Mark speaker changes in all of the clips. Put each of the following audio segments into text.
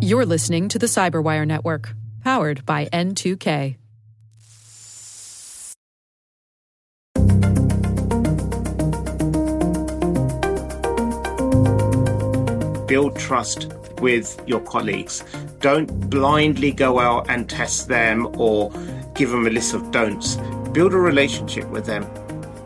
Speaker 1: You're listening to the Cyberwire Network, powered by N2K.
Speaker 2: Build trust with your colleagues. Don't blindly go out and test them or give them a list of don'ts. Build a relationship with them.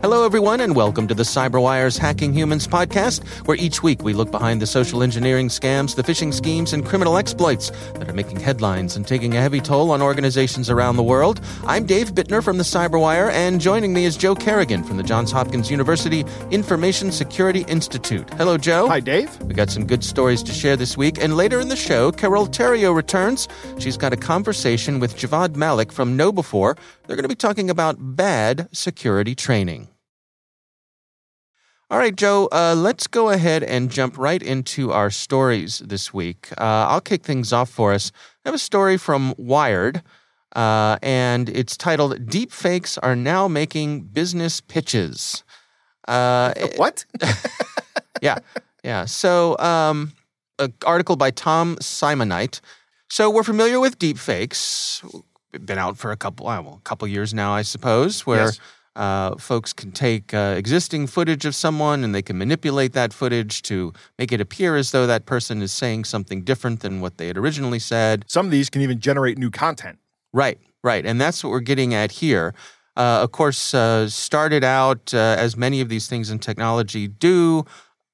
Speaker 3: Hello, everyone, and welcome to the CyberWire's Hacking Humans podcast, where each week we look behind the social engineering scams, the phishing schemes, and criminal exploits that are making headlines and taking a heavy toll on organizations around the world. I'm Dave Bittner from the CyberWire, and joining me is Joe Kerrigan from the Johns Hopkins University Information Security Institute. Hello, Joe.
Speaker 4: Hi, Dave.
Speaker 3: We got some good stories to share this week, and later in the show, Carole Theriault returns. She's got a conversation with Javvad Malik from KnowBe4. They're going to be talking about bad security training. All right, Joe, uh, let's go ahead and jump right into our stories this week. Uh, I'll kick things off for us. I have a story from Wired, uh, and it's titled Deepfakes Are Now Making Business Pitches.
Speaker 4: Uh, what?
Speaker 3: yeah, yeah. So, um, an article by Tom Simonite. So, we're familiar with deepfakes. Been out for a couple, well, a couple years now, I suppose, where. Yes uh, folks can take uh, existing footage of someone and they can manipulate that footage to make it appear as though that person is saying something different than what they had originally said.
Speaker 4: Some of these can even generate new content.
Speaker 3: Right, right. And that's what we're getting at here. Uh, of course, uh, started out uh, as many of these things in technology do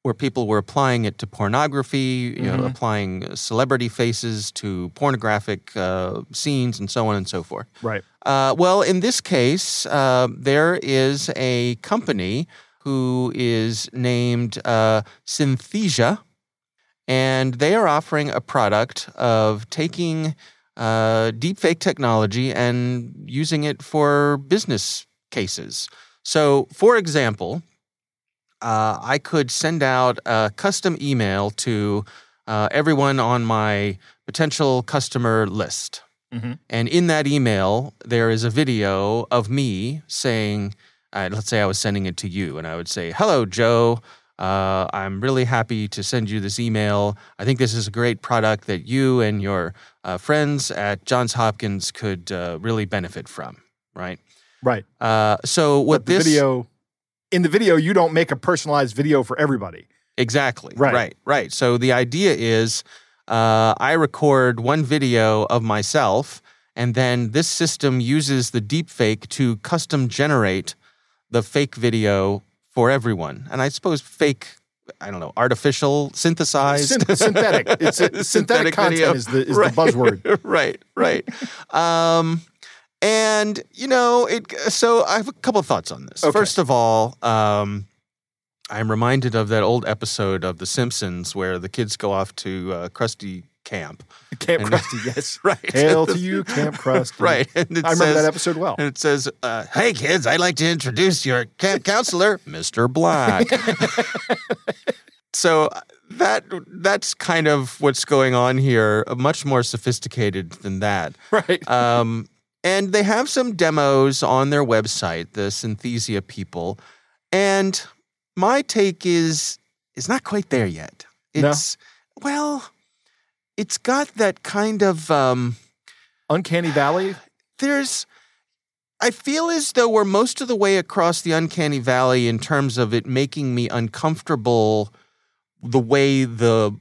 Speaker 3: where people were applying it to pornography, mm-hmm. know, applying celebrity faces to pornographic uh, scenes, and so on and so forth.
Speaker 4: Right.
Speaker 3: Uh, well, in this case, uh, there is a company who is named uh, Synthesia, and they are offering a product of taking uh, deepfake technology and using it for business cases. So, for example, uh, I could send out a custom email to uh, everyone on my potential customer list. Mm-hmm. And in that email, there is a video of me saying, uh, let's say I was sending it to you, and I would say, Hello, Joe. Uh, I'm really happy to send you this email. I think this is a great product that you and your uh, friends at Johns Hopkins could uh, really benefit from, right?
Speaker 4: Right.
Speaker 3: so, what this
Speaker 4: video in the video, you don't make a personalized video for everybody.
Speaker 3: Exactly.
Speaker 4: Right.
Speaker 3: Right. Right. So the idea is uh, I record one video of myself, and then this system uses the deepfake to custom generate the fake video for everyone. And I suppose fake. I don't know, artificial, synthesized,
Speaker 4: Syn- synthetic. It's synthetic, synthetic content video. is the is right. the buzzword.
Speaker 3: right, right. um, and you know, it. So I have a couple of thoughts on this.
Speaker 4: Okay.
Speaker 3: First of all, um, I'm reminded of that old episode of The Simpsons where the kids go off to uh, Krusty camp.
Speaker 4: Camp and, Krusty, yes.
Speaker 3: right.
Speaker 4: Hail to you, Camp Krusty.
Speaker 3: right.
Speaker 4: I remember
Speaker 3: says,
Speaker 4: that episode well.
Speaker 3: And it says, uh, Hey, kids, I'd like to introduce your camp counselor, Mr. Black. so that that's kind of what's going on here, much more sophisticated than that.
Speaker 4: Right.
Speaker 3: Um, and they have some demos on their website, the Synthesia people. And my take is is not quite there yet. It's
Speaker 4: no.
Speaker 3: well, it's got that kind of um,
Speaker 4: uncanny valley.
Speaker 3: There's I feel as though we're most of the way across the uncanny valley in terms of it making me uncomfortable the way the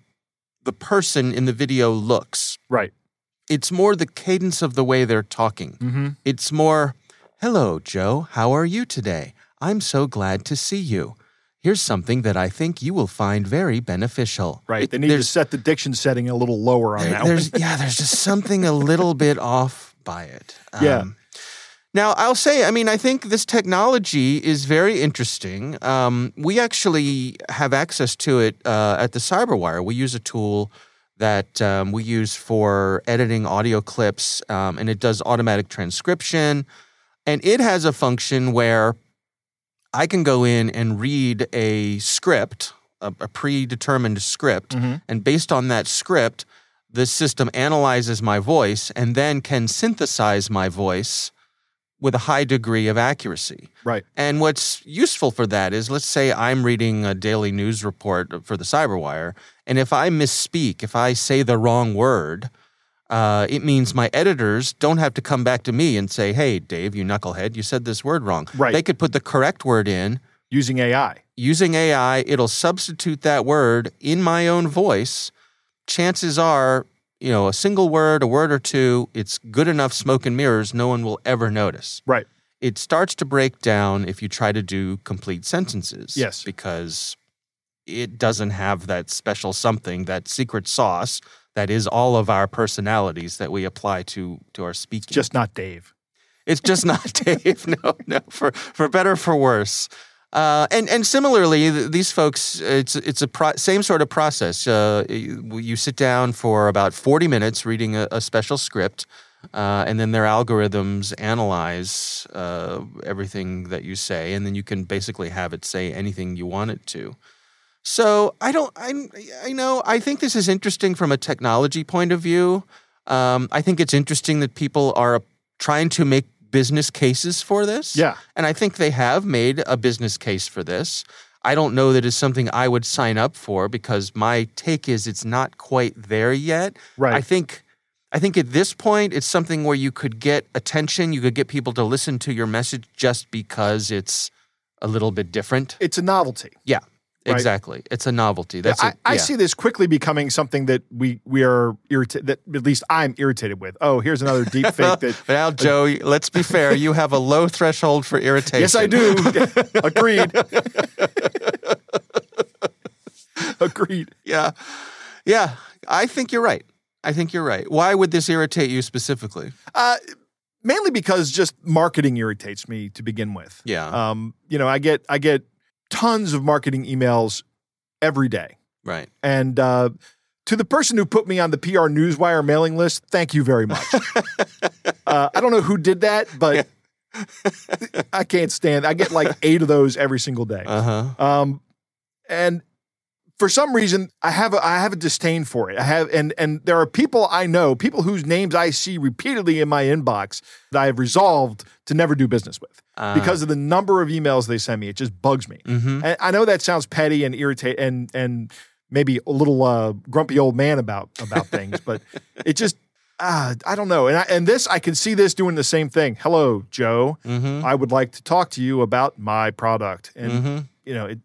Speaker 3: the person in the video looks.
Speaker 4: Right
Speaker 3: it's more the cadence of the way they're talking.
Speaker 4: Mm-hmm.
Speaker 3: It's more, hello, Joe, how are you today? I'm so glad to see you. Here's something that I think you will find very beneficial.
Speaker 4: Right. They need to set the diction setting a little lower on there, that
Speaker 3: there's, Yeah, there's just something a little bit off by it.
Speaker 4: Um, yeah.
Speaker 3: Now, I'll say, I mean, I think this technology is very interesting. Um, we actually have access to it uh, at the Cyberwire. We use a tool that um, we use for editing audio clips, um, and it does automatic transcription. And it has a function where I can go in and read a script, a, a predetermined script,
Speaker 4: mm-hmm.
Speaker 3: and based on that script, the system analyzes my voice and then can synthesize my voice with a high degree of accuracy.
Speaker 4: Right.
Speaker 3: And what's useful for that is let's say I'm reading a daily news report for the Cyberwire, and if I misspeak, if I say the wrong word, uh, it means my editors don't have to come back to me and say, hey, Dave, you knucklehead, you said this word wrong.
Speaker 4: Right.
Speaker 3: They could put the correct word in.
Speaker 4: Using AI.
Speaker 3: Using AI, it'll substitute that word in my own voice. Chances are, you know, a single word, a word or two, it's good enough smoke and mirrors, no one will ever notice
Speaker 4: Right.
Speaker 3: it starts to break down if you try to do complete sentences.
Speaker 4: Yes.
Speaker 3: Because it doesn't have that special something, that secret sauce that is all of our personalities that we apply to to our speaking.
Speaker 4: Just not Dave.
Speaker 3: it's just not Dave. No, no, for for better or for worse. Uh, and and similarly, th- these folks, it's it's a pro- same sort of process. Uh, you, you sit down for about forty minutes reading a, a special script, uh, and then their algorithms analyze uh, everything that you say, and then you can basically have it say anything you want it to. So I don't. I I know. I think this is interesting from a technology point of view. Um, I think it's interesting that people are trying to make business cases for this.
Speaker 4: Yeah.
Speaker 3: And I think they have made a business case for this. I don't know that it's something I would sign up for because my take is it's not quite there yet.
Speaker 4: Right.
Speaker 3: I think I think at this point it's something where you could get attention, you could get people to listen to your message just because it's a little bit different.
Speaker 4: It's a novelty.
Speaker 3: Yeah.
Speaker 4: Right.
Speaker 3: Exactly. It's a novelty. That's
Speaker 4: I,
Speaker 3: it.
Speaker 4: I see this quickly becoming something that we we are irritated that at least I'm irritated with. Oh, here's another deep fake that
Speaker 3: Well, Joe, let's be fair. You have a low threshold for irritation.
Speaker 4: Yes, I do. Agreed. Agreed.
Speaker 3: Yeah. Yeah. I think you're right. I think you're right. Why would this irritate you specifically?
Speaker 4: Uh, mainly because just marketing irritates me to begin with.
Speaker 3: Yeah.
Speaker 4: Um, you know, I get I get tons of marketing emails every day,
Speaker 3: Right.
Speaker 4: and uh, to the person who put me on the PR Newswire mailing list, thank you very much. uh, I don't know who did that, but I can't stand. I get like eight of those every single day.
Speaker 3: Uh huh.
Speaker 4: Um, and for some reason, I have a, I have a disdain for it. I have, and and there are people I know, people whose names I see repeatedly in my inbox that I have resolved to never do business with
Speaker 3: Uh,
Speaker 4: because of the number of emails they send me. It just bugs me.
Speaker 3: Mm-hmm.
Speaker 4: And I know that sounds petty and irritate and and maybe a little uh, grumpy old man about about things, but it just. Uh, I don't know, and I, and this I can see this doing the same thing. Hello, Joe.
Speaker 3: Mm-hmm.
Speaker 4: I would like to talk to you about my product, and
Speaker 3: mm-hmm.
Speaker 4: you know, it,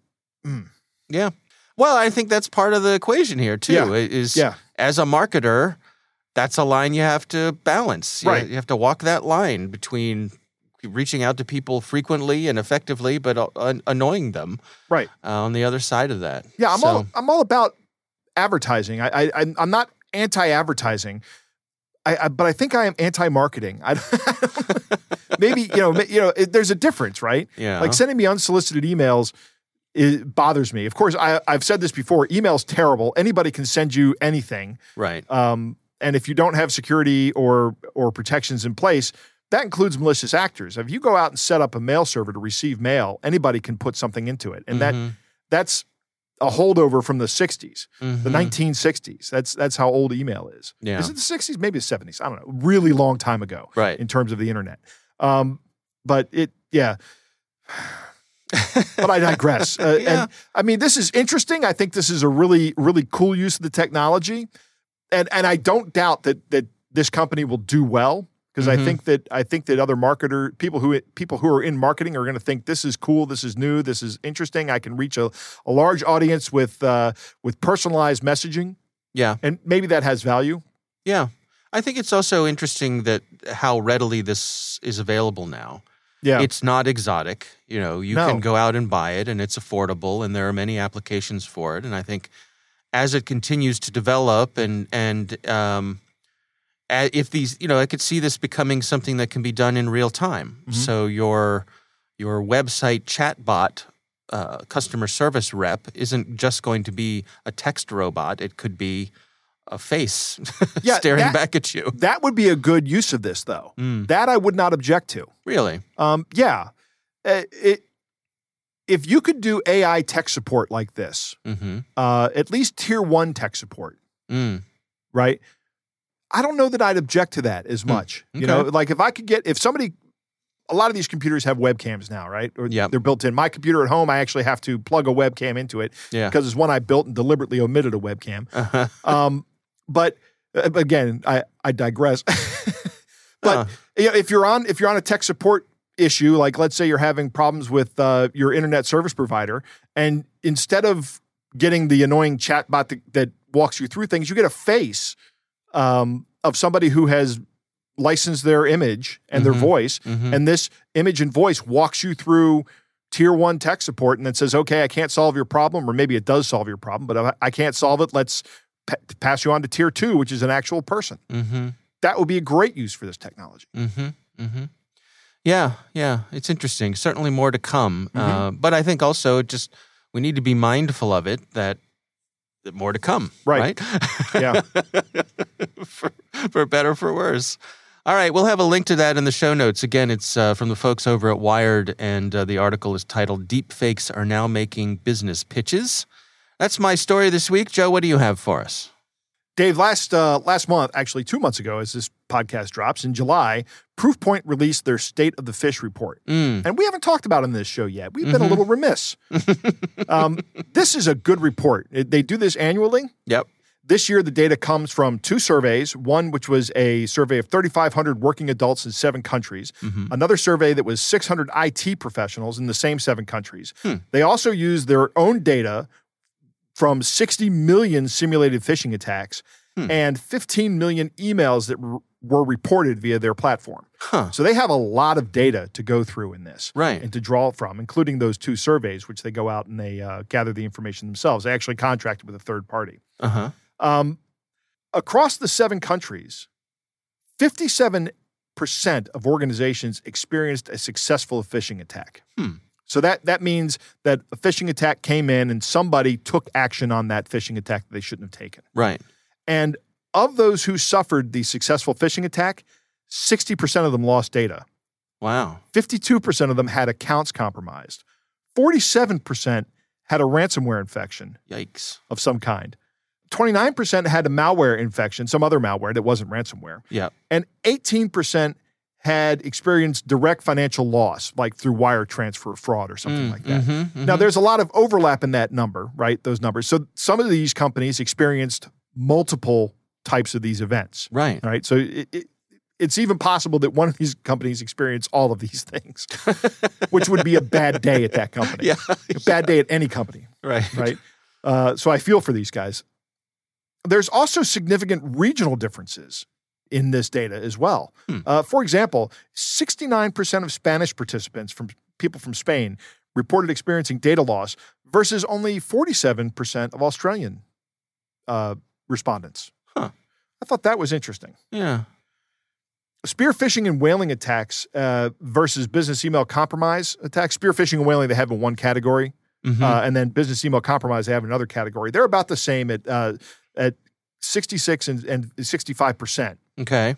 Speaker 4: mm,
Speaker 3: Yeah. Well, I think that's part of the equation here too.
Speaker 4: Yeah.
Speaker 3: Is
Speaker 4: yeah,
Speaker 3: as a marketer, that's a line you have to balance. You-
Speaker 4: Right.
Speaker 3: You have to walk that line between reaching out to people frequently and effectively, but uh, annoying them
Speaker 4: right.
Speaker 3: uh, on the other side of that.
Speaker 4: Yeah, I'm
Speaker 3: So-
Speaker 4: all I'm all about advertising. I, I I'm- I'm not anti-advertising. I, I but I think I am anti-marketing. I, maybe you know you know it, there's a difference, right?
Speaker 3: Yeah.
Speaker 4: Like sending me unsolicited emails. It bothers me. Of course, I, I've said this before. Email's terrible. Anybody can send you anything,
Speaker 3: right.
Speaker 4: um, and if you don't have security or or protections in place, that includes malicious actors. If you go out and set up a mail server to receive mail, anybody can put something into it, and that
Speaker 3: Mhm.
Speaker 4: that's a holdover from the 60s, the
Speaker 3: Mhm.
Speaker 4: 1960s. That's that's how old email is.
Speaker 3: Yeah.
Speaker 4: Is it the 60s? Maybe the 70s. I don't know. Really long time ago
Speaker 3: Right.
Speaker 4: in terms of the internet. Um, but it, yeah. but I digress. Uh,
Speaker 3: Yeah.
Speaker 4: And I mean, this is interesting. I think this is a really, really cool use of the technology, and and I don't doubt that that this company will do well because I
Speaker 3: Mhm.
Speaker 4: think that I think that other marketer people who people who are in marketing are going to think this is cool, this is new, this is interesting. I can reach a, a large audience with uh, with personalized messaging,
Speaker 3: Yeah.
Speaker 4: and maybe that has value.
Speaker 3: Yeah. I think it's also interesting that how readily this is available now.
Speaker 4: Yeah,
Speaker 3: It's not exotic. You know, you
Speaker 4: No.
Speaker 3: can go out and buy it and it's affordable and there are many applications for it. And I think as it continues to develop and and um if these you know, I could see this becoming something that can be done in real time.
Speaker 4: Mhm.
Speaker 3: So your your website chatbot uh, customer service rep isn't just going to be a text robot. It could be a face
Speaker 4: Yeah,
Speaker 3: staring
Speaker 4: that-
Speaker 3: back at you.
Speaker 4: that would be a good use of this, though.
Speaker 3: Mm,
Speaker 4: That I would not object to.
Speaker 3: really?
Speaker 4: Um, yeah, Uh, it, if you could do AI tech support like this,
Speaker 3: Mm-hmm.
Speaker 4: uh, at least tier one tech support,
Speaker 3: Mm,
Speaker 4: right? I don't know that I'd object to that as
Speaker 3: Hmm,
Speaker 4: much. You know, like if I could get if somebody a lot of these computers have webcams now, right? Or
Speaker 3: Yep.
Speaker 4: they're built in. My computer at home, I actually have to plug a webcam into it
Speaker 3: Yeah.
Speaker 4: because it's one I built and deliberately omitted a webcam.
Speaker 3: Uh-huh.
Speaker 4: Um, but uh, again, I I digress. but
Speaker 3: Huh.
Speaker 4: you know, if you're on if you're on a tech support issue, like let's say you're having problems with uh, your internet service provider, and instead of getting the annoying chatbot that, that walks you through things, you get a face um, of somebody who has licensed their image and their
Speaker 3: Mhm.
Speaker 4: voice,
Speaker 3: Mhm.
Speaker 4: and this image and voice walks you through tier one tech support and then says, okay, I can't solve your problem, or maybe it does solve your problem, but I, I can't solve it. Let's pa- pass you on to tier two, which is an actual person.
Speaker 3: Mm-hmm.
Speaker 4: That would be a great use for this technology.
Speaker 3: Mm-hmm. Mm-hmm. Yeah, yeah. It's interesting. Certainly more to come.
Speaker 4: Mhm.
Speaker 3: Uh, but I think also just we need to be mindful of it that more to come.
Speaker 4: Right. Yeah.
Speaker 3: for, for better for worse. All right, we'll have a link to that in the show notes. Again, it's uh, from the folks over at Wired, and uh, the article is titled "Deep Fakes Are Now Making Business Pitches. That's my story this week. Joe, what do you have for us?
Speaker 4: Dave, last uh, last month, actually two months ago, as this podcast drops in July, Proofpoint released their State of the Phish report,
Speaker 3: Mm.
Speaker 4: and we haven't talked about it in this show yet. We've been a
Speaker 3: Mhm.
Speaker 4: little remiss. um, this is a good report. It- they do this annually.
Speaker 3: Yep.
Speaker 4: This year, the data comes from two surveys. One, which was a survey of 3,500 working adults in seven countries.
Speaker 3: Mhm.
Speaker 4: Another survey that was 600 IT professionals in the same seven countries.
Speaker 3: Hmm.
Speaker 4: They also used their own data from 60 million simulated phishing attacks
Speaker 3: Hmm.
Speaker 4: and 15 million emails that were reported via their platform.
Speaker 3: Huh.
Speaker 4: So they have a lot of data to go through in this
Speaker 3: Right.
Speaker 4: and to draw from, including those two surveys, which they go out and they uh, gather the information themselves. They actually contracted with a third party.
Speaker 3: Uh huh.
Speaker 4: Um, across the seven countries, 57% of organizations experienced a successful phishing attack.
Speaker 3: Hmm.
Speaker 4: So that, that means that a phishing attack came in and somebody took action on that phishing attack that they shouldn't have taken.
Speaker 3: Right.
Speaker 4: And of those who suffered the successful phishing attack, 60% of them lost data.
Speaker 3: Wow.
Speaker 4: 52% of them had accounts compromised. 47% had a ransomware infection
Speaker 3: Yikes.
Speaker 4: of some kind. 29% had a malware infection, some other malware that wasn't ransomware.
Speaker 3: Yep.
Speaker 4: And 18% had experienced direct financial loss, like through wire transfer fraud or something
Speaker 3: Mm,
Speaker 4: like that.
Speaker 3: mhm,
Speaker 4: Now,
Speaker 3: mhm.
Speaker 4: there's a lot of overlap in that number, right? Those numbers. So some of these companies experienced multiple types of these events,
Speaker 3: right.
Speaker 4: right? So it, it, it's even possible that one of these companies experience all of these things, which would be a bad day at that company.
Speaker 3: Yeah.
Speaker 4: A bad day at any company
Speaker 3: Right.
Speaker 4: right? Uh, so I feel for these guys. There's also significant regional differences in this data as well.
Speaker 3: Hmm.
Speaker 4: Uh, for example, 69% of Spanish participants from people from Spain reported experiencing data loss versus only 47% of Australian uh, respondents.
Speaker 3: Huh.
Speaker 4: I thought that was interesting.
Speaker 3: Yeah.
Speaker 4: Spear phishing and whaling attacks uh, versus business email compromise attacks. Spear phishing and whaling, they have in one category
Speaker 3: Mhm.
Speaker 4: uh, and then business email compromise they have in another category. They're about the same at uh, at 66 and, and 65 percent.
Speaker 3: okay.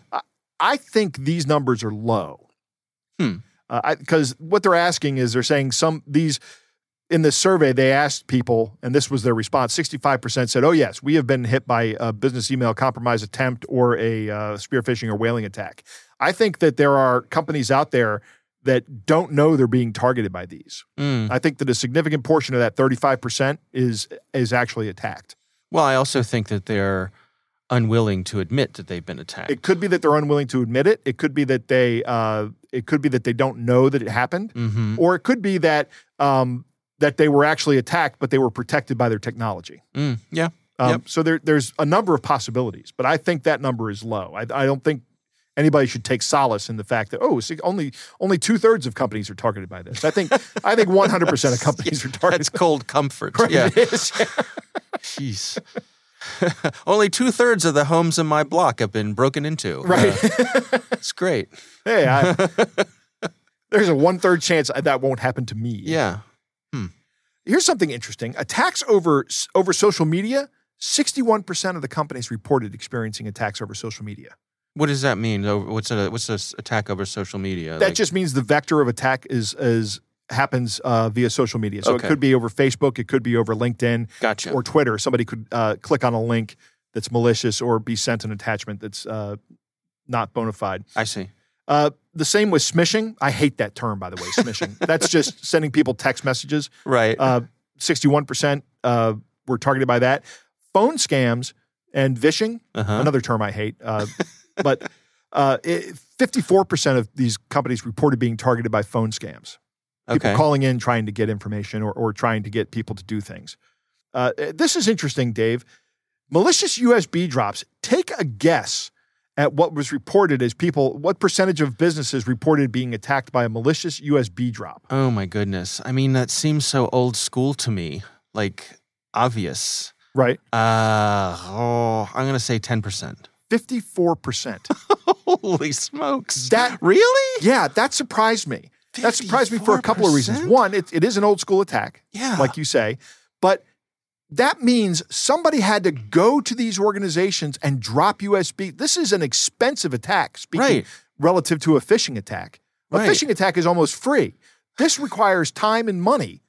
Speaker 4: I think these numbers are low.
Speaker 3: Hmm.
Speaker 4: Because what they're asking is they're saying some these in this survey they asked people and this was their response. 65 percent said, "Oh yes, we have been hit by a business email compromise attempt or a uh, spear phishing or whaling attack." I think that there are companies out there that don't know they're being targeted by these.
Speaker 3: Mm.
Speaker 4: I think that a significant portion of that 35% is is actually attacked.
Speaker 3: Well, I also think that they're unwilling to admit that they've been attacked.
Speaker 4: It could be that they're unwilling to admit it. It could be that they uh, it could be that they don't know that it happened,
Speaker 3: mm-hmm.
Speaker 4: or it could be that um, that they were actually attacked, but they were protected by their technology.
Speaker 3: Mm. Yeah.
Speaker 4: Um,
Speaker 3: Yep.
Speaker 4: So there, there's a number of possibilities, but I think that number is low. I, I don't think anybody should take solace in the fact that oh, see, only only two thirds of companies are targeted by this. I think I think 100 percent of companies are targeted.
Speaker 3: That's cold comfort.
Speaker 4: Right,
Speaker 3: Yeah. Jeez. Only two thirds of the homes in my block have been broken into.
Speaker 4: Right.
Speaker 3: Uh, it's great.
Speaker 4: Hey, I, there's a one third chance that won't happen to me.
Speaker 3: Yeah.
Speaker 4: Here's something interesting: attacks over over social media. Sixty-one percent of the companies reported experiencing attacks over social media.
Speaker 3: What does that mean? What's a what's this attack over social media?
Speaker 4: That
Speaker 3: Like-
Speaker 4: just means the vector of attack is is happens uh, via social media. So
Speaker 3: Okay.
Speaker 4: it could be over Facebook, it could be over LinkedIn
Speaker 3: gotcha.
Speaker 4: or Twitter. Somebody could uh, click on a link that's malicious or be sent an attachment that's uh, not bona fide.
Speaker 3: I see.
Speaker 4: The same with smishing. I hate that term, by the way, smishing. That's just sending people text messages.
Speaker 3: Right.
Speaker 4: Uh, 61% uh, were targeted by that. Phone scams and vishing,
Speaker 3: Uh-huh.
Speaker 4: another term I hate. Uh, but uh, it, 54% of these companies reported being targeted by phone scams. People
Speaker 3: okay.
Speaker 4: calling in trying to get information or, or trying to get people to do things. Uh, this is interesting, Dave. Malicious USB drops. Take a guess at what was reported as people, what percentage of businesses reported being attacked by a malicious USB drop?
Speaker 3: oh my goodness. I mean, that seems so old school to me. Like obvious.
Speaker 4: Right?
Speaker 3: Uh oh, I'm gonna say ten percent.
Speaker 4: 54%.
Speaker 3: Holy smokes!
Speaker 4: That-
Speaker 3: really?
Speaker 4: yeah, that surprised me. That surprised me for a couple of reasons. One, it, it is an old school attack,
Speaker 3: Yeah.
Speaker 4: like you say, but that means somebody had to go to these organizations and drop USB. This is an expensive attack, speaking
Speaker 3: Right.
Speaker 4: relative to a phishing attack. A
Speaker 3: Right.
Speaker 4: phishing attack is almost free. This requires time and money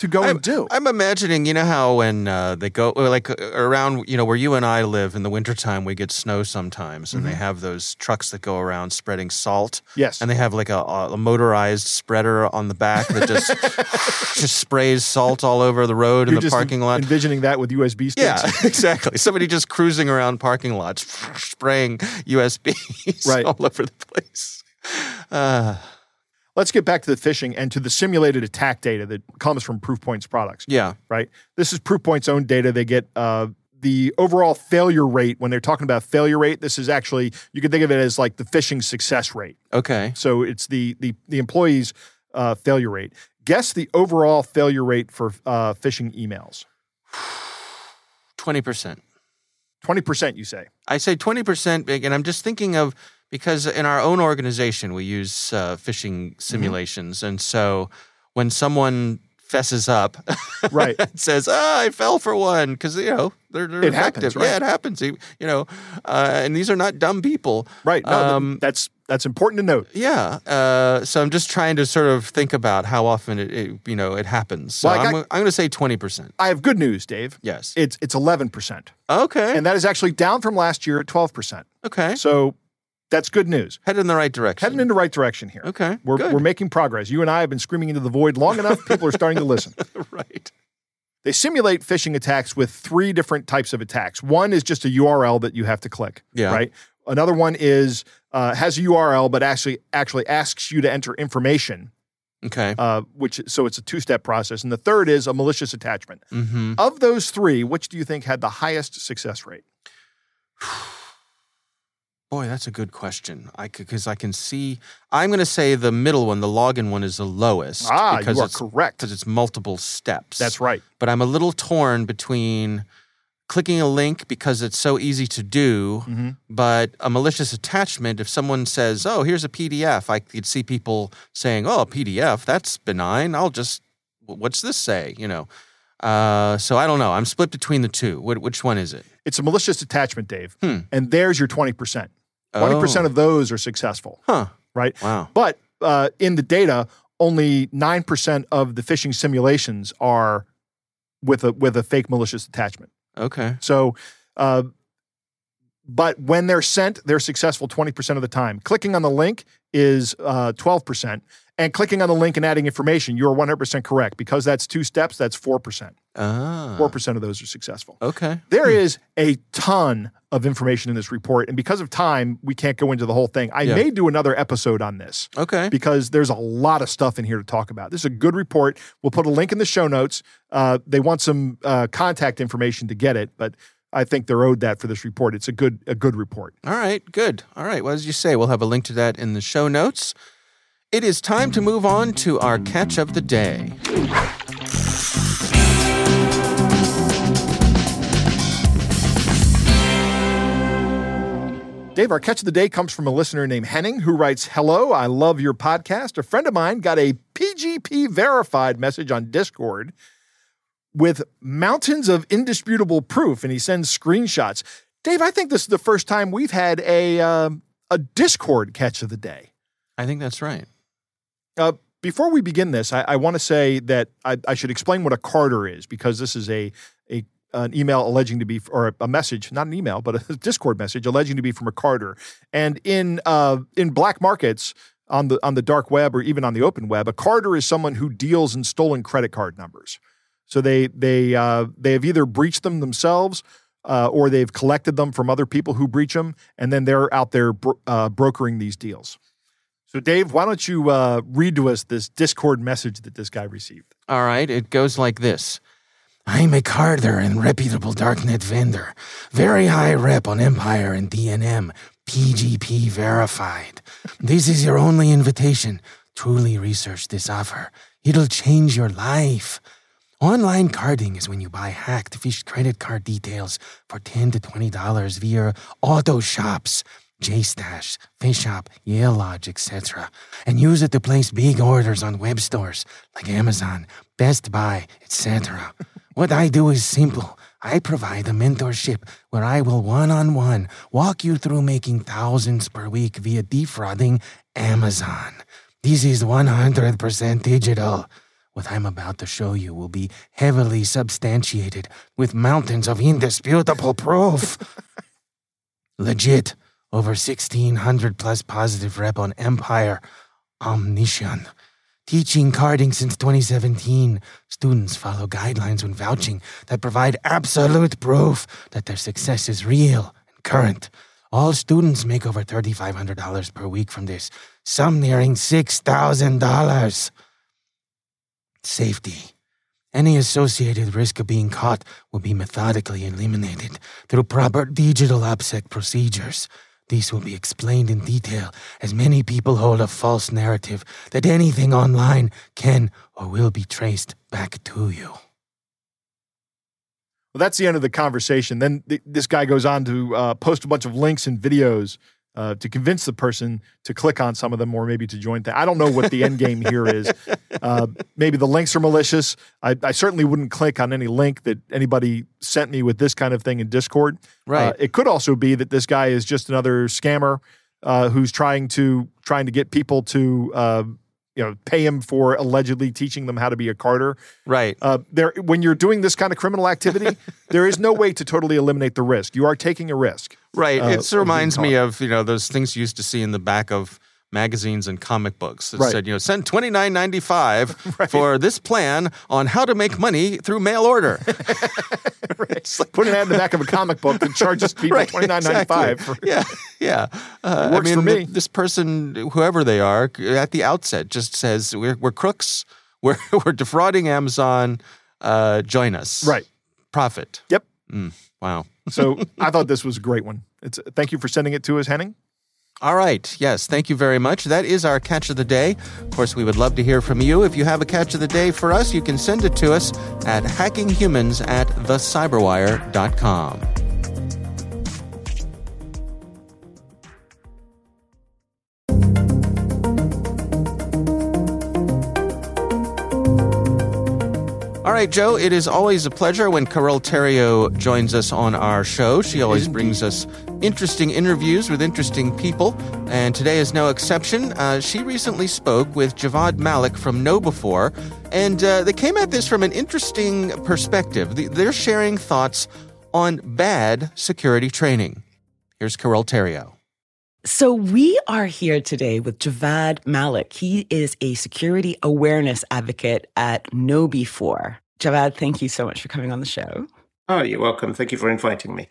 Speaker 4: to go and do.
Speaker 3: I'm imagining, you know how when uh, they go like uh, around, you know, where you and I live in the wintertime, we get snow sometimes, and they have those trucks that go around spreading salt.
Speaker 4: Mm-hmm. Yes.
Speaker 3: and they have like a, a motorized spreader on the back that just just sprays salt all over the road in
Speaker 4: You're
Speaker 3: the
Speaker 4: just
Speaker 3: parking lot.
Speaker 4: envisioning that with USB sticks.
Speaker 3: Yeah, exactly. Somebody just cruising around parking lots, spraying USBs
Speaker 4: Right.
Speaker 3: all over the place. Uh,
Speaker 4: Let's get back to the phishing and to the simulated attack data that comes from Proofpoint's products.
Speaker 3: yeah.
Speaker 4: right? This is Proofpoint's own data. They get uh, the overall failure rate when they're talking about failure rate. This is actually you can think of it as like the phishing success rate.
Speaker 3: Okay.
Speaker 4: So it's the the the employee's uh, failure rate. Guess the overall failure rate for uh, phishing emails.
Speaker 3: Twenty percent.
Speaker 4: Twenty percent, you say?
Speaker 3: I say 20%, big, and I'm just thinking of because in our own organization, we use uh, phishing simulations. And so when someone fesses up
Speaker 4: Right.
Speaker 3: and says, ah, I fell for one, because, you know, they're, they're
Speaker 4: It happens, right.
Speaker 3: Yeah, it happens. You know, uh, and these are not dumb people.
Speaker 4: Right. No,
Speaker 3: Um,
Speaker 4: that's that's important to note.
Speaker 3: Yeah. Uh, so I'm just trying to sort of think about how often it, it you know, it happens. So
Speaker 4: Well, I
Speaker 3: I'm, I'm going to say 20%.
Speaker 4: I have good news, Dave.
Speaker 3: Yes.
Speaker 4: It's it's eleven percent,
Speaker 3: Okay.
Speaker 4: and that is actually down from last year at twelve percent.
Speaker 3: okay.
Speaker 4: So that's good news.
Speaker 3: Headed in the right direction.
Speaker 4: Heading in the right direction here.
Speaker 3: Okay.
Speaker 4: We're,
Speaker 3: good.
Speaker 4: we're making progress. You and I have been screaming into the void long enough. People are starting to listen.
Speaker 3: right.
Speaker 4: They simulate phishing attacks with three different types of attacks. One is just a URL that you have to click.
Speaker 3: Yeah.
Speaker 4: Right. Another one is uh, has a URL but actually actually asks you to enter information,
Speaker 3: Okay.
Speaker 4: uh, which so it's a two step process. And the third is a malicious attachment.
Speaker 3: Mm-hmm.
Speaker 4: Of those three, which do you think had the highest success rate?
Speaker 3: Boy, that's a good question. I because I can see. I'm going to say the middle one, the login one, is the lowest.
Speaker 4: Ah,
Speaker 3: because
Speaker 4: you are
Speaker 3: it's,
Speaker 4: correct.
Speaker 3: Because it's multiple steps.
Speaker 4: That's right.
Speaker 3: But I'm a little torn between clicking a link because it's so easy to do,
Speaker 4: Mhm.
Speaker 3: but a malicious attachment. If someone says, "Oh, here's a PDF," I could see people saying, "Oh, a PDF, that's benign. I'll just what's this say?" You know. Uh, so I don't know. I'm split between the two. Wh- which one is it?
Speaker 4: It's a malicious attachment, Dave.
Speaker 3: Hmm.
Speaker 4: And there's your 20%. 20%
Speaker 3: Oh.
Speaker 4: of those are successful,
Speaker 3: Huh.
Speaker 4: right?
Speaker 3: Wow.
Speaker 4: But uh, in the data, only 9% of the phishing simulations are with a with a fake malicious attachment.
Speaker 3: Okay.
Speaker 4: So, uh, but when they're sent, they're successful 20% of the time. Clicking on the link is uh, 12%. And clicking on the link and adding information, you're 100% correct. Because that's two steps, that's 4%.
Speaker 3: Ah.
Speaker 4: 4% of those are successful.
Speaker 3: Okay.
Speaker 4: There is a ton of information in this report. And because of time, we can't go into the whole thing. I
Speaker 3: Yeah.
Speaker 4: may do another episode on this
Speaker 3: Okay.
Speaker 4: because there's a lot of stuff in here to talk about. This is a good report. We'll put a link in the show notes. Uh, they want some uh, contact information to get it, but I think they're owed that for this report. It's a good a good report.
Speaker 3: All right. Good. All right. Well, as you say, we'll have a link to that in the show notes. It is time to move on to our catch of the day.
Speaker 4: Dave, our catch of the day comes from a listener named Henning who writes, Hello, I love your podcast. A friend of mine got a PGP verified message on Discord with mountains of indisputable proof, and he sends screenshots. Dave, I think this is the first time we've had a, um a Discord catch of the day.
Speaker 3: I think that's right.
Speaker 4: Uh, before we begin this, I, I want to say that I, I should explain what a carder is because this is a, a an email alleging to be, or a message, not an email, but a Discord message alleging to be from a carder. And in uh, in black markets on the on the dark web or even on the open web, a carder is someone who deals in stolen credit card numbers. So they they uh, they have either breached them themselves uh, or they've collected them from other people who breach them, and then they're out there bro- uh, brokering these deals. So, Dave, why don't you uh, read to us this Discord message that this guy received?
Speaker 3: All right, it goes like this. I'm a carder and reputable darknet vendor. Very high rep on Empire and DNM. PGP verified. This is your only invitation. Truly research this offer. It'll change your life. Online carding is when you buy hacked fish credit card details for 10 to $20 via auto shops. JStash, FishUp, Yale Lodge, etc., and use it to place big orders on web stores like Amazon, Best Buy, etc. what I do is simple. I provide a mentorship where I will one on one walk you through making thousands per week via defrauding Amazon. This is 100% digital. What I'm about to show you will be heavily substantiated with mountains of indisputable proof. Legit over 1600 plus positive rep on Empire, Omnition. Teaching carding since 2017, students follow guidelines when vouching that provide absolute proof that their success is real and current. All students make over $3,500 per week from this, some nearing $6,000. Safety. Any associated risk of being caught will be methodically eliminated through proper digital OPSEC procedures. These will be explained in detail, as many people hold a false narrative that anything online can or will be traced back to you.
Speaker 4: Well, that's the end of the conversation. Then th- this guy goes on to uh, post a bunch of links and videos uh, to convince the person to click on some of them or maybe to join. Th- I don't know what the end game here is. Uh, maybe the links are malicious. I, I, certainly wouldn't click on any link that anybody sent me with this kind of thing in Discord.
Speaker 3: Uh, right.
Speaker 4: it could also be that this guy is just another scammer uh, who's trying to trying to get people to uh, you know pay him for allegedly teaching them how to be a carder
Speaker 3: Right.
Speaker 4: Uh, there, when you're doing this kind of criminal activity, there is no way to totally eliminate the risk. You are taking a risk.
Speaker 3: Right.
Speaker 4: uh,
Speaker 3: it reminds me of you know those things you used to see in the back of magazines and comic books that
Speaker 4: Right.
Speaker 3: said you know send twenty nine ninety five
Speaker 4: Right.
Speaker 3: for this plan on how to make money through mail order. Right.
Speaker 4: It's like put an ad in the back of a comic book that charges people
Speaker 3: Right,
Speaker 4: twenty nine ninety five.
Speaker 3: exactly. yeah, yeah. Uh,
Speaker 4: Works
Speaker 3: I
Speaker 4: for
Speaker 3: mean,
Speaker 4: me.
Speaker 3: This person, whoever they are, at the outset, just says we're we're crooks. We're we're defrauding Amazon. Uh, join us.
Speaker 4: Right.
Speaker 3: Profit.
Speaker 4: Yep.
Speaker 3: Mm, wow.
Speaker 4: So I thought this was a great one. It's thank you for sending it to us, Henning.
Speaker 3: All right. Yes. Thank you very much. That is our catch of the day. Of course, we would love to hear from you. If you have a catch of the day for us, you can send it to us at hackinghumans at thecyberwire.com. All right, Joe, it is always a pleasure when Carole Theriault joins us on our show. She always brings us interesting interviews with interesting people, and today is no exception. Uh, she recently spoke with Javvad Malik from KnowBe4, and uh, they came at this from an interesting perspective. They're sharing thoughts on bad security training. Here's Carole Theriault.
Speaker 5: So we are here today with Javvad Malik. He is a security awareness advocate at Know Before. Javvad, thank you so much for coming on the show.
Speaker 2: Oh, you're welcome. Thank you for inviting me.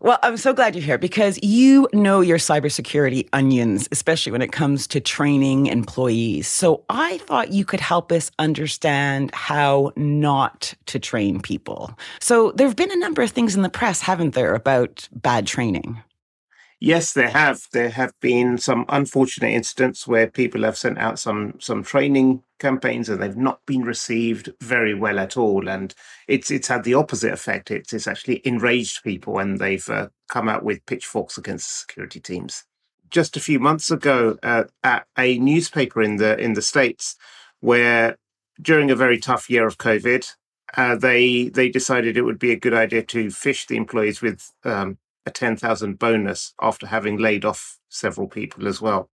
Speaker 5: Well, I'm so glad you're here because you know your cybersecurity onions, especially when it comes to training employees. So I thought you could help us understand how not to train people. So there have been a number of things in the press, haven't there, about bad training?
Speaker 2: Yes, there have. There have been some unfortunate incidents where people have sent out some some training campaigns and they've not been received very well at all, and it's it's had the opposite effect. It's it's actually enraged people and they've uh, come out with pitchforks against security teams. Just a few months ago, uh, at a newspaper in the in the states, where during a very tough year of COVID, uh, they they decided it would be a good idea to phish the employees with um, a 10,000 bonus after having laid off several people as well.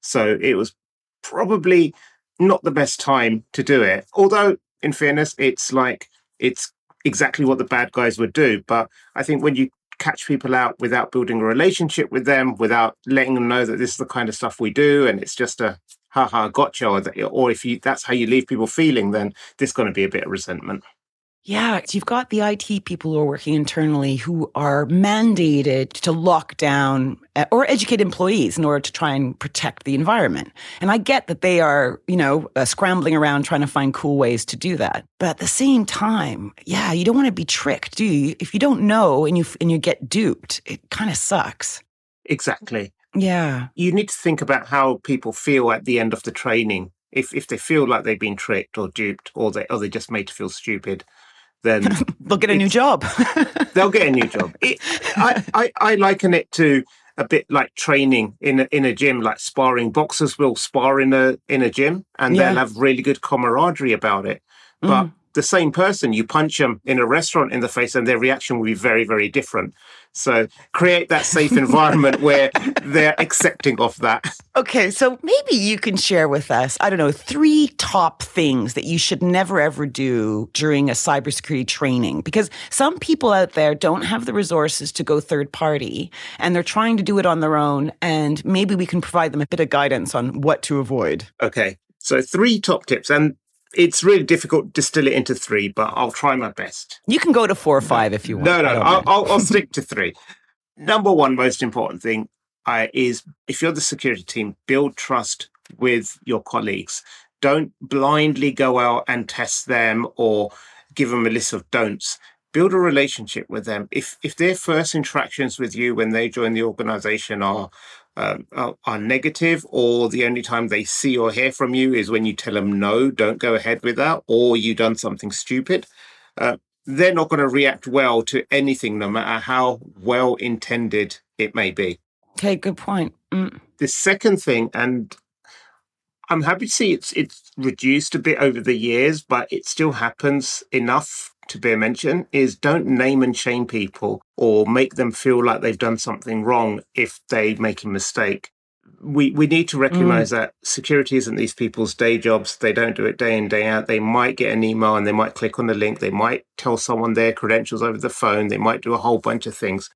Speaker 2: So it was probably not the best time to do it. Although, in fairness, it's like it's exactly what the bad guys would do. But I think when you catch people out without building a relationship with them, without letting them know that this is the kind of stuff we do, and it's just a haha gotcha, or, or if you that's how you leave people feeling, then there's going to be a bit of resentment.
Speaker 5: Yeah, you've got the IT people who are working internally who are mandated to lock down uh, or educate employees in order to try and protect the environment. And I get that they are, you know, uh, scrambling around trying to find cool ways to do that. But at the same time, yeah, you don't want to be tricked, do you? If you don't know and you and you get duped, it kind of sucks.
Speaker 2: Exactly.
Speaker 5: Yeah.
Speaker 2: You need to think about how people feel at the end of the training. If if they feel like they've been tricked or duped or they or they just made to feel stupid then
Speaker 5: they'll get a new job.
Speaker 2: they'll get a new job. It, I, I, I liken it to a bit like training in a, in a gym, like sparring. Boxers will spar in a in a gym, and yeah. they'll have really good camaraderie about it. But mm. The same person, you punch them in a restaurant in the face, and their reaction will be very, very different. So create that safe environment where they're accepting of that.
Speaker 5: Okay, so maybe you can share with us, I don't know, three top things that you should never ever do during a cybersecurity training because some people out there don't have the resources to go third party and they're trying to do it on their own and maybe we can provide them a bit of guidance on what to avoid.
Speaker 2: Okay. So three top tips and it's really difficult to distill it into three, but I'll try my best.
Speaker 5: You can go to four or five if you want.
Speaker 2: No, no, I'll, I'll, I'll stick to three. Number one, most important thing uh, is if you're the security team, build trust with your colleagues. Don't blindly go out and test them or give them a list of don'ts. Build a relationship with them. If if their first interactions with you when they join the organization are um, are, are, negative, or the only time they see or hear from you is when you tell them no, don't go ahead with that, or you've done something stupid, uh, they're not going to react well to anything, no matter how well intended it may be.
Speaker 5: Okay, good point. Mm.
Speaker 2: The second thing, and I'm happy to see it's it's reduced a bit over the years, but it still happens enough to be mention is don't name and shame people or make them feel like they've done something wrong if they make a mistake. We we need to mm. recognize mm. that security isn't these people's day jobs. They don't do it day in, day out. They might get an email and they might click on the link. They might tell someone their credentials over the phone. They might do a whole bunch of things.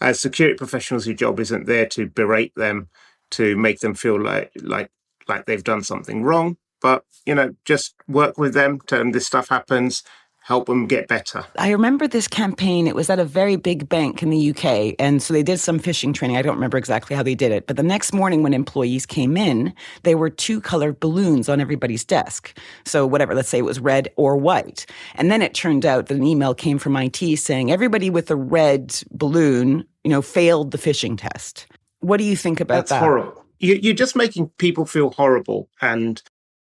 Speaker 2: As security professionals, your job isn't there to berate them, to make them feel like like like they've done something wrong. But you know, just work with them. Tell them this stuff happens help them get better.
Speaker 5: I remember this campaign. It was at a very big bank in the UK. And so they did some phishing training. I don't remember exactly how they did it. But the next morning when employees came in, there were two colored balloons on everybody's desk. So whatever, let's say it was red or white. And then it turned out that an email came from IT saying everybody with a red balloon, you know, failed the phishing test. What do you think about
Speaker 2: That's
Speaker 5: that?
Speaker 2: horrible. You're just making people feel horrible. And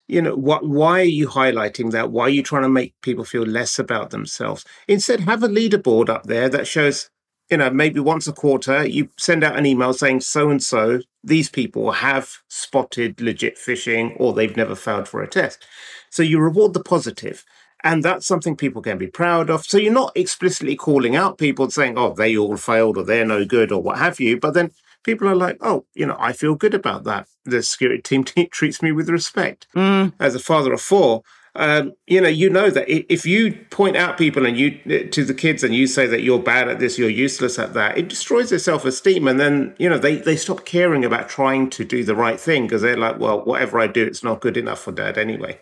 Speaker 2: you know what why are you highlighting that? Why are you trying to make people feel less about themselves? Instead have a leaderboard up there that shows you know maybe once a quarter you send out an email saying so and so these people have spotted legit phishing or they've never failed for a test. So you reward the positive and that's something people can be proud of. So you're not explicitly calling out people saying oh they all failed or they're no good or what have you but then people are like, oh, you know, I feel good about that. The security team t- treats me with respect. Mm. As a father of four, um, you know, you know that if you point out people and you uh, to the kids and you say that you're bad at this, you're useless at that, it destroys their self esteem, and then you know they they stop caring about trying to do the right thing because they're like, well, whatever I do, it's not good enough for dad anyway.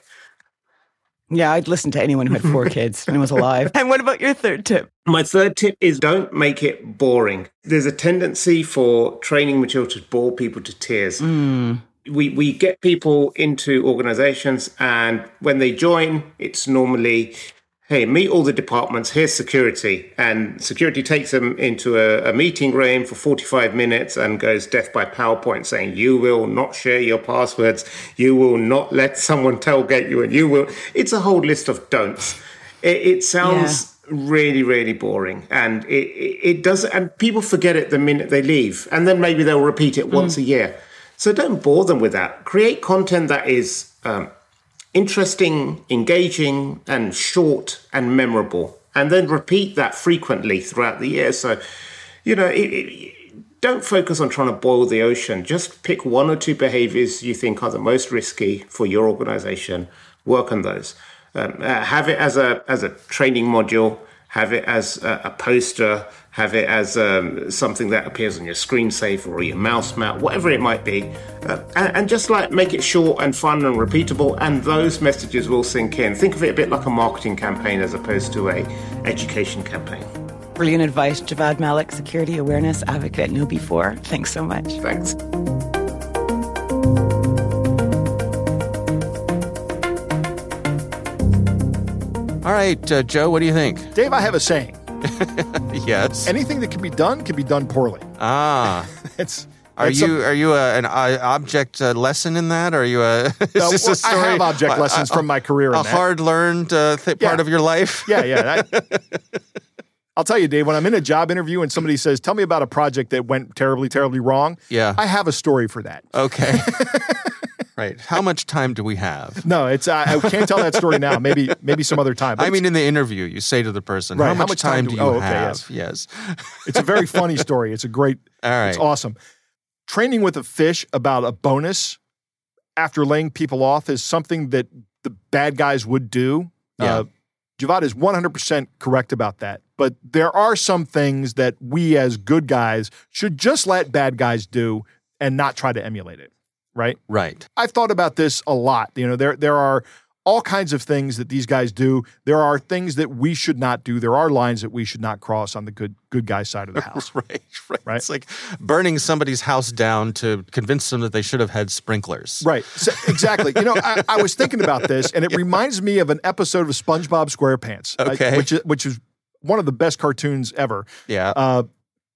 Speaker 5: Yeah, I'd listen to anyone who had four kids and was alive. And what about your third tip?
Speaker 2: My third tip is don't make it boring. There's a tendency for training material to bore people to tears. Mm. We we get people into organizations and when they join, it's normally hey, meet all the departments, here's security. And security takes them into a, a, meeting room for 45 minutes and goes death by PowerPoint saying, you will not share your passwords, you will not let someone tailgate you, and you will. It's a whole list of don'ts. It, it sounds. Yeah. Really, really boring, and it, it, it does. And people forget it the minute they leave, and then maybe they'll repeat it once mm. a year. So don't bore them with that. Create content that is um, interesting, engaging, and short and memorable. And then repeat that frequently throughout the year. So, you know, it, it, don't focus on trying to boil the ocean. Just pick one or two behaviors you think are the most risky for your organization. Work on those. Um, uh, have it as a as a training module. Have it as a, a poster, have it as um, something that appears on your screensaver or your mouse mat, whatever it might be, uh, and, and, just like make it short and fun and repeatable, and those messages will sink in. Think of it a bit like a marketing campaign as opposed to a education campaign.
Speaker 5: Brilliant advice, Javvad Malik, security awareness advocate at KnowBe4. Thanks so much.
Speaker 2: Thanks.
Speaker 3: All right, uh, Joe, what do you think?
Speaker 4: Dave, I have a saying.
Speaker 3: yes.
Speaker 4: Anything that can be done can be done poorly.
Speaker 3: Ah.
Speaker 4: it's
Speaker 3: are you are you a, an uh, object uh, lesson in that? Or are you a? is
Speaker 4: no,
Speaker 3: this a story,
Speaker 4: I have object lessons from my career.
Speaker 3: A hard learned uh, th- yeah. part of your life.
Speaker 4: yeah, yeah. I'll tell you, Dave. When I'm in a job interview and somebody says, "Tell me about a project that went terribly, terribly wrong,"
Speaker 3: yeah,
Speaker 4: I have a story for that.
Speaker 3: Okay. Right. How much time do we have?
Speaker 4: No, it's uh, I can't tell that story now. Maybe maybe some other time.
Speaker 3: I mean, in the interview, you say to the person,
Speaker 4: right,
Speaker 3: how, much
Speaker 4: how much
Speaker 3: time,
Speaker 4: time
Speaker 3: do,
Speaker 4: do
Speaker 3: you
Speaker 4: oh, okay,
Speaker 3: have? Yes.
Speaker 4: yes. it's a very funny story. It's a great.
Speaker 3: All right.
Speaker 4: It's awesome. Training with a phish about a bonus after laying people off is something that the bad guys would do.
Speaker 3: Yeah.
Speaker 4: Uh, Javvad is 100% correct about that. But there are some things that we as good guys should just let bad guys do and not try to emulate it right?
Speaker 3: Right.
Speaker 4: I've thought about this a lot. You know, there there are all kinds of things that these guys do. There are things that we should not do. There are lines that we should not cross on the good good guy side of the house.
Speaker 3: right, right.
Speaker 4: Right.
Speaker 3: It's like burning somebody's house down to convince them that they should have had sprinklers.
Speaker 4: Right. So, exactly. you know, I, I, was thinking about this, and it yeah. reminds me of an episode of SpongeBob SquarePants.
Speaker 3: Okay.
Speaker 4: Uh, which which is one of the best cartoons ever.
Speaker 3: Yeah.
Speaker 4: Uh,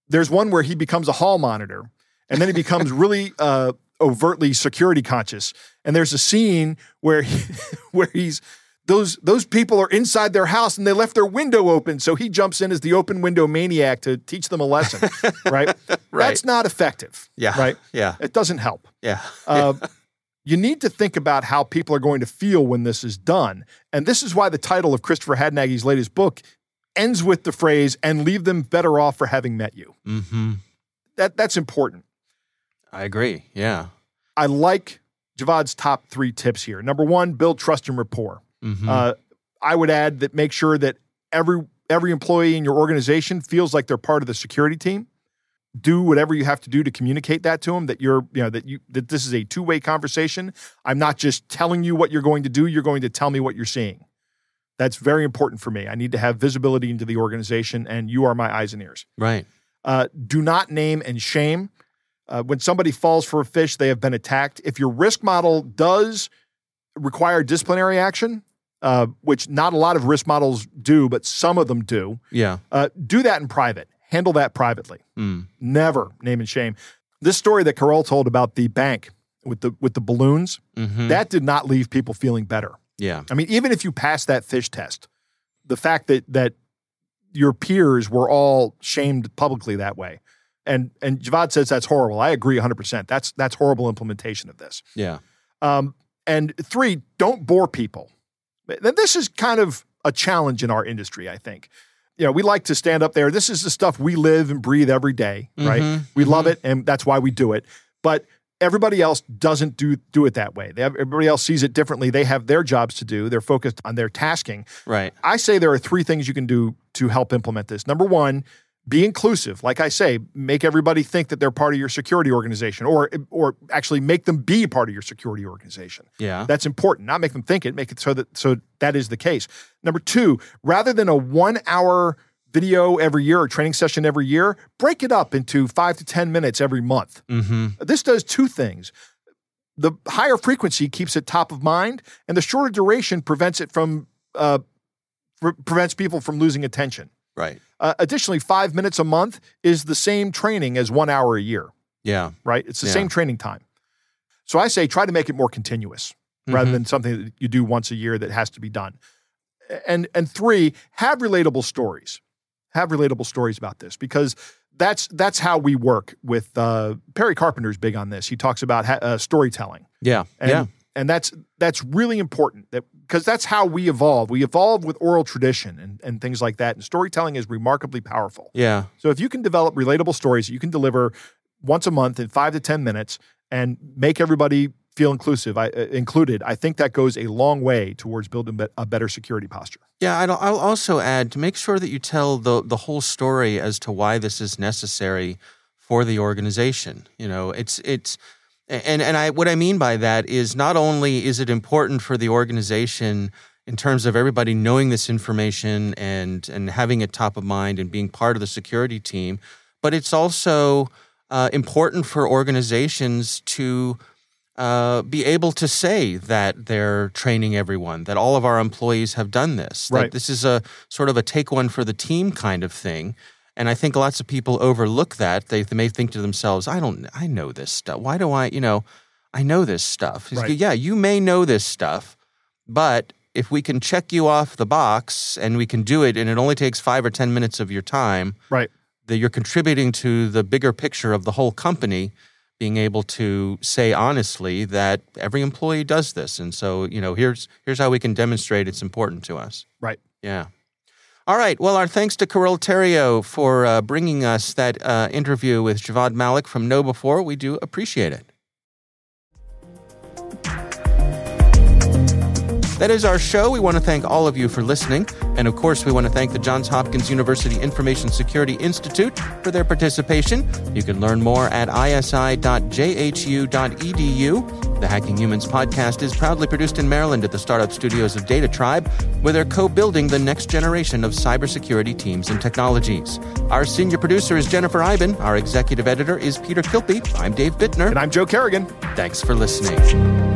Speaker 4: there's one where he becomes a hall monitor, and then he becomes really. Uh, overtly security conscious. And there's a scene where he, where he's those those people are inside their house and they left their window open. So he jumps in as the open window maniac to teach them a lesson. right?
Speaker 3: right.
Speaker 4: That's not effective.
Speaker 3: Yeah.
Speaker 4: Right.
Speaker 3: Yeah.
Speaker 4: It doesn't help.
Speaker 3: Yeah.
Speaker 4: Uh, you need to think about how people are going to feel when this is done. And this is why the title of Christopher Hadnagy's latest book ends with the phrase, and leave them better off for having met you.
Speaker 3: Mm-hmm.
Speaker 4: That, that's important.
Speaker 3: I agree. Yeah.
Speaker 4: I like Javvad's top three tips here. Number one, build trust and rapport.
Speaker 3: Mm-hmm.
Speaker 4: Uh, I would add that make sure that every every employee in your organization feels like they're part of the security team. Do whatever you have to do to communicate that to them. That you're, you know, that you that this is a two way conversation. I'm not just telling you what you're going to do. You're going to tell me what you're seeing. That's very important for me. I need to have visibility into the organization, and you are my eyes and ears.
Speaker 3: Right.
Speaker 4: Uh, do not name and shame. Uh, when somebody falls for a phish, they have been attacked. If your risk model does require disciplinary action, uh, which not a lot of risk models do, but some of them do,
Speaker 3: yeah,
Speaker 4: uh, do that in private. Handle that privately.
Speaker 3: Mm.
Speaker 4: Never name and shame. This story that Carole told about the bank with the with the balloons
Speaker 3: mm-hmm.
Speaker 4: that did not leave people feeling better.
Speaker 3: Yeah,
Speaker 4: I mean, even if you pass that phish test, the fact that that your peers were all shamed publicly that way and and Javvad says that's horrible. I agree 100%. That's that's horrible implementation of this.
Speaker 3: Yeah.
Speaker 4: Um, and three, don't bore people. Then this is kind of a challenge in our industry, I think. You know, we like to stand up there. This is the stuff we live and breathe every day, right?
Speaker 3: Mm-hmm.
Speaker 4: We
Speaker 3: mm-hmm.
Speaker 4: love it, and that's why we do it. But everybody else doesn't do do it that way. Have, everybody else sees it differently. They have their jobs to do. They're focused on their tasking.
Speaker 3: Right.
Speaker 4: I say there are three things you can do to help implement this. Number one, be inclusive. Like I say, make everybody think that they're part of your security organization, or or actually make them be part of your security organization.
Speaker 3: Yeah,
Speaker 4: that's important. Not make them think it. Make it so that so that is the case. Number two, rather than a one hour video every year or training session every year, break it up into five to ten minutes every month.
Speaker 3: Mm-hmm.
Speaker 4: This does two things. The higher frequency keeps it top of mind, and the shorter duration prevents it from uh, pre- prevents people from losing attention.
Speaker 3: Right.
Speaker 4: Uh, additionally, five minutes a month is the same training as one hour a year.
Speaker 3: Yeah.
Speaker 4: Right? It's the
Speaker 3: yeah.
Speaker 4: same training time. So I say try to make it more continuous mm-hmm. rather than something that you do once a year that has to be done. And and three, have relatable stories. Have relatable stories about this because that's that's how we work with uh, Perry Carpenter's big on this. He talks about ha- uh, storytelling.
Speaker 3: Yeah.
Speaker 4: And,
Speaker 3: yeah.
Speaker 4: And that's that's really important that because that's how we evolve. We evolve with oral tradition and, and things like that. And storytelling is remarkably powerful.
Speaker 3: Yeah.
Speaker 4: So if you can develop relatable stories that you can deliver once a month in five to 10 minutes and make everybody feel inclusive, I, uh, included, I think that goes a long way towards building a better security posture.
Speaker 3: Yeah, I'll, I'll also add to make sure that you tell the the whole story as to why this is necessary for the organization. You know, it's it's and and I what I mean by that is not only is it important for the organization in terms of everybody knowing this information and and having it top of mind and being part of the security team, but it's also uh, important for organizations to uh, be able to say that they're training everyone, that all of our employees have done this,
Speaker 4: right.
Speaker 3: that this is a sort of a take one for the team kind of thing. And I think lots of people overlook that. They, they may think to themselves, I don't, I know this stuff. Why do I, you know, I know this stuff.
Speaker 4: Right.
Speaker 3: Yeah, you may know this stuff, but if we can check you off the box and we can do it and it only takes five or 10 minutes of your time,
Speaker 4: right.
Speaker 3: that you're contributing to the bigger picture of the whole company, being able to say honestly that every employee does this. And so, you know, here's, here's how we can demonstrate it's important to us.
Speaker 4: Right.
Speaker 3: Yeah. All right. Well, our thanks to Carole Theriault for uh, bringing us that uh, interview with Javvad Malik from KnowBe4. We do appreciate it. That is our show. We want to thank all of you for listening. And of course, we want to thank the Johns Hopkins University Information Security Institute for their participation. You can learn more at isi.jhu.edu. The Hacking Humans podcast is proudly produced in Maryland at the startup studios of DataTribe, where they're co building the next generation of cybersecurity teams and technologies. Our senior producer is Jennifer Eiben. Our executive editor is Peter Kilpe. I'm Dave Bittner.
Speaker 4: And I'm Joe Carrigan.
Speaker 3: Thanks for listening.